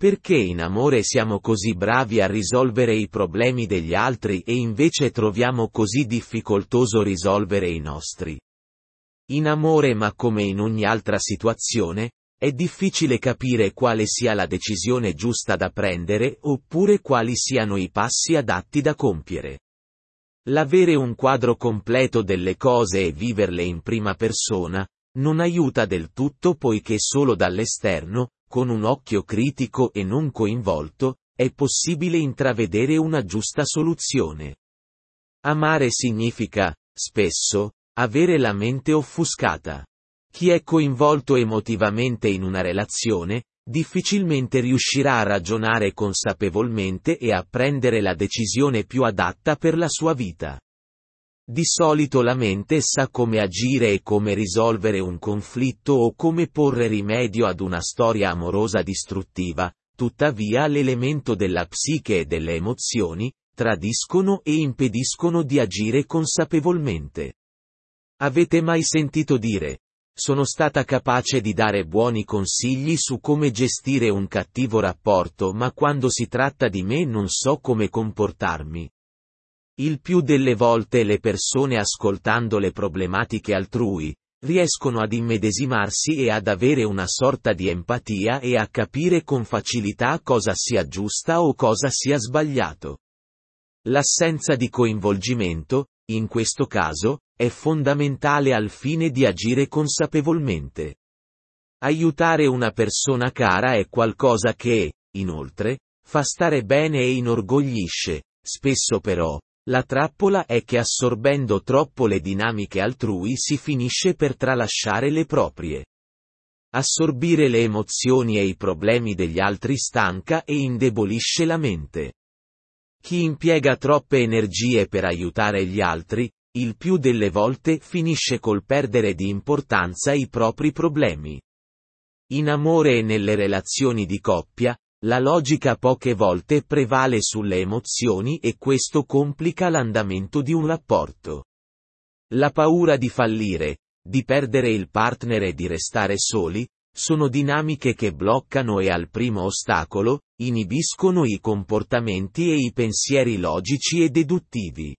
Perché in amore siamo così bravi a risolvere i problemi degli altri e invece troviamo così difficoltoso risolvere i nostri? In amore ma come in ogni altra situazione, è difficile capire quale sia la decisione giusta da prendere oppure quali siano i passi adatti da compiere. L'avere un quadro completo delle cose e viverle in prima persona, non aiuta del tutto poiché solo dall'esterno, con un occhio critico e non coinvolto, è possibile intravedere una giusta soluzione. Amare significa, spesso, avere la mente offuscata. Chi è coinvolto emotivamente in una relazione, difficilmente riuscirà a ragionare consapevolmente e a prendere la decisione più adatta per la sua vita. Di solito la mente sa come agire e come risolvere un conflitto o come porre rimedio ad una storia amorosa distruttiva, tuttavia l'elemento della psiche e delle emozioni, tradiscono e impediscono di agire consapevolmente. Avete mai sentito dire, sono stata capace di dare buoni consigli su come gestire un cattivo rapporto ma quando si tratta di me non so come comportarmi. Il più delle volte le persone ascoltando le problematiche altrui, riescono ad immedesimarsi e ad avere una sorta di empatia e a capire con facilità cosa sia giusta o cosa sia sbagliato. L'assenza di coinvolgimento, in questo caso, è fondamentale al fine di agire consapevolmente. Aiutare una persona cara è qualcosa che, inoltre, fa stare bene e inorgoglisce, spesso però, la trappola è che assorbendo troppo le dinamiche altrui si finisce per tralasciare le proprie. Assorbire le emozioni e i problemi degli altri stanca e indebolisce la mente. Chi impiega troppe energie per aiutare gli altri, il più delle volte finisce col perdere di importanza i propri problemi. In amore e nelle relazioni di coppia, la logica poche volte prevale sulle emozioni e questo complica l'andamento di un rapporto. La paura di fallire, di perdere il partner e di restare soli, sono dinamiche che bloccano e al primo ostacolo, inibiscono i comportamenti e i pensieri logici e deduttivi.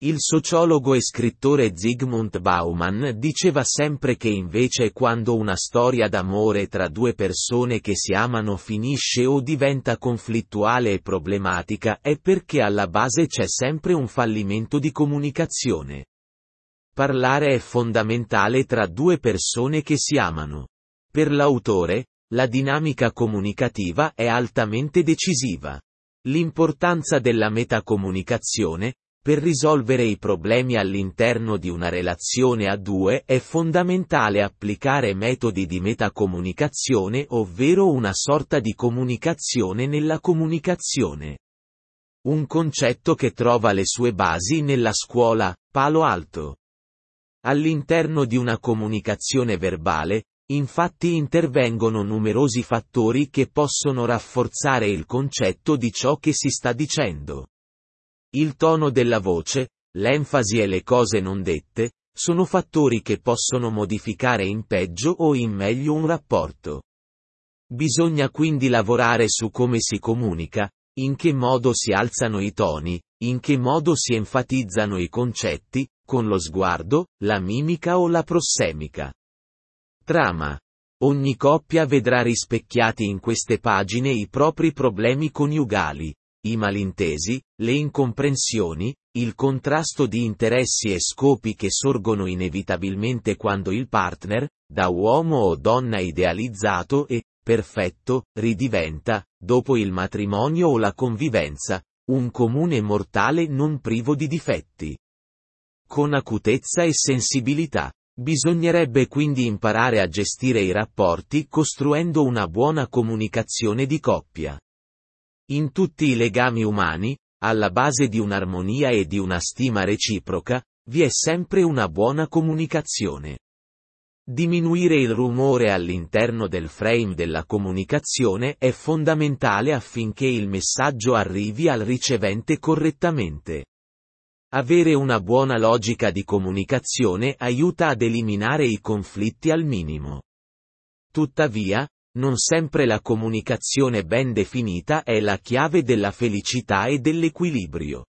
Il sociologo e scrittore Zygmunt Bauman diceva sempre che invece quando una storia d'amore tra due persone che si amano finisce o diventa conflittuale e problematica è perché alla base c'è sempre un fallimento di comunicazione. Parlare è fondamentale tra due persone che si amano. Per l'autore, la dinamica comunicativa è altamente decisiva. L'importanza della metacomunicazione, per risolvere i problemi all'interno di una relazione a due è fondamentale applicare metodi di metacomunicazione ovvero una sorta di comunicazione nella comunicazione. Un concetto che trova le sue basi nella scuola, Palo Alto. All'interno di una comunicazione verbale, infatti intervengono numerosi fattori che possono rafforzare il concetto di ciò che si sta dicendo. Il tono della voce, l'enfasi e le cose non dette, sono fattori che possono modificare in peggio o in meglio un rapporto. Bisogna quindi lavorare su come si comunica, in che modo si alzano i toni, in che modo si enfatizzano i concetti, con lo sguardo, la mimica o la prossemica. Trama. Ogni coppia vedrà rispecchiati in queste pagine i propri problemi coniugali, i malintesi, le incomprensioni, il contrasto di interessi e scopi che sorgono inevitabilmente quando il partner, da uomo o donna idealizzato e, perfetto, ridiventa, dopo il matrimonio o la convivenza, un comune mortale non privo di difetti. Con acutezza e sensibilità. Bisognerebbe quindi imparare a gestire i rapporti costruendo una buona comunicazione di coppia. In tutti i legami umani, alla base di un'armonia e di una stima reciproca, vi è sempre una buona comunicazione. Diminuire il rumore all'interno del frame della comunicazione è fondamentale affinché il messaggio arrivi al ricevente correttamente. Avere una buona logica di comunicazione aiuta ad eliminare i conflitti al minimo. Tuttavia, non sempre la comunicazione ben definita è la chiave della felicità e dell'equilibrio.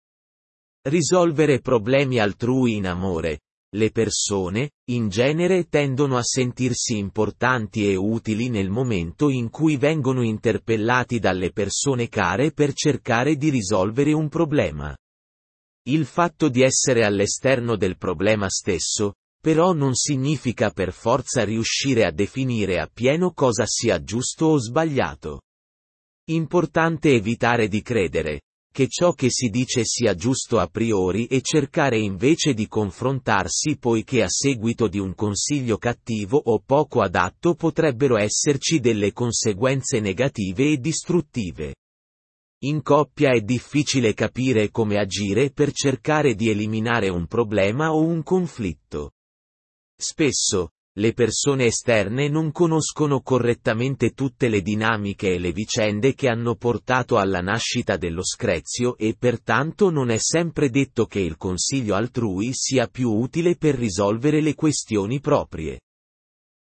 Risolvere problemi altrui in amore. Le persone, in genere, tendono a sentirsi importanti e utili nel momento in cui vengono interpellati dalle persone care per cercare di risolvere un problema. Il fatto di essere all'esterno del problema stesso, però non significa per forza riuscire a definire appieno cosa sia giusto o sbagliato. Importante evitare di credere, che ciò che si dice sia giusto a priori e cercare invece di confrontarsi poiché a seguito di un consiglio cattivo o poco adatto potrebbero esserci delle conseguenze negative e distruttive. In coppia è difficile capire come agire per cercare di eliminare un problema o un conflitto. Spesso, le persone esterne non conoscono correttamente tutte le dinamiche e le vicende che hanno portato alla nascita dello screzio e pertanto non è sempre detto che il consiglio altrui sia più utile per risolvere le questioni proprie.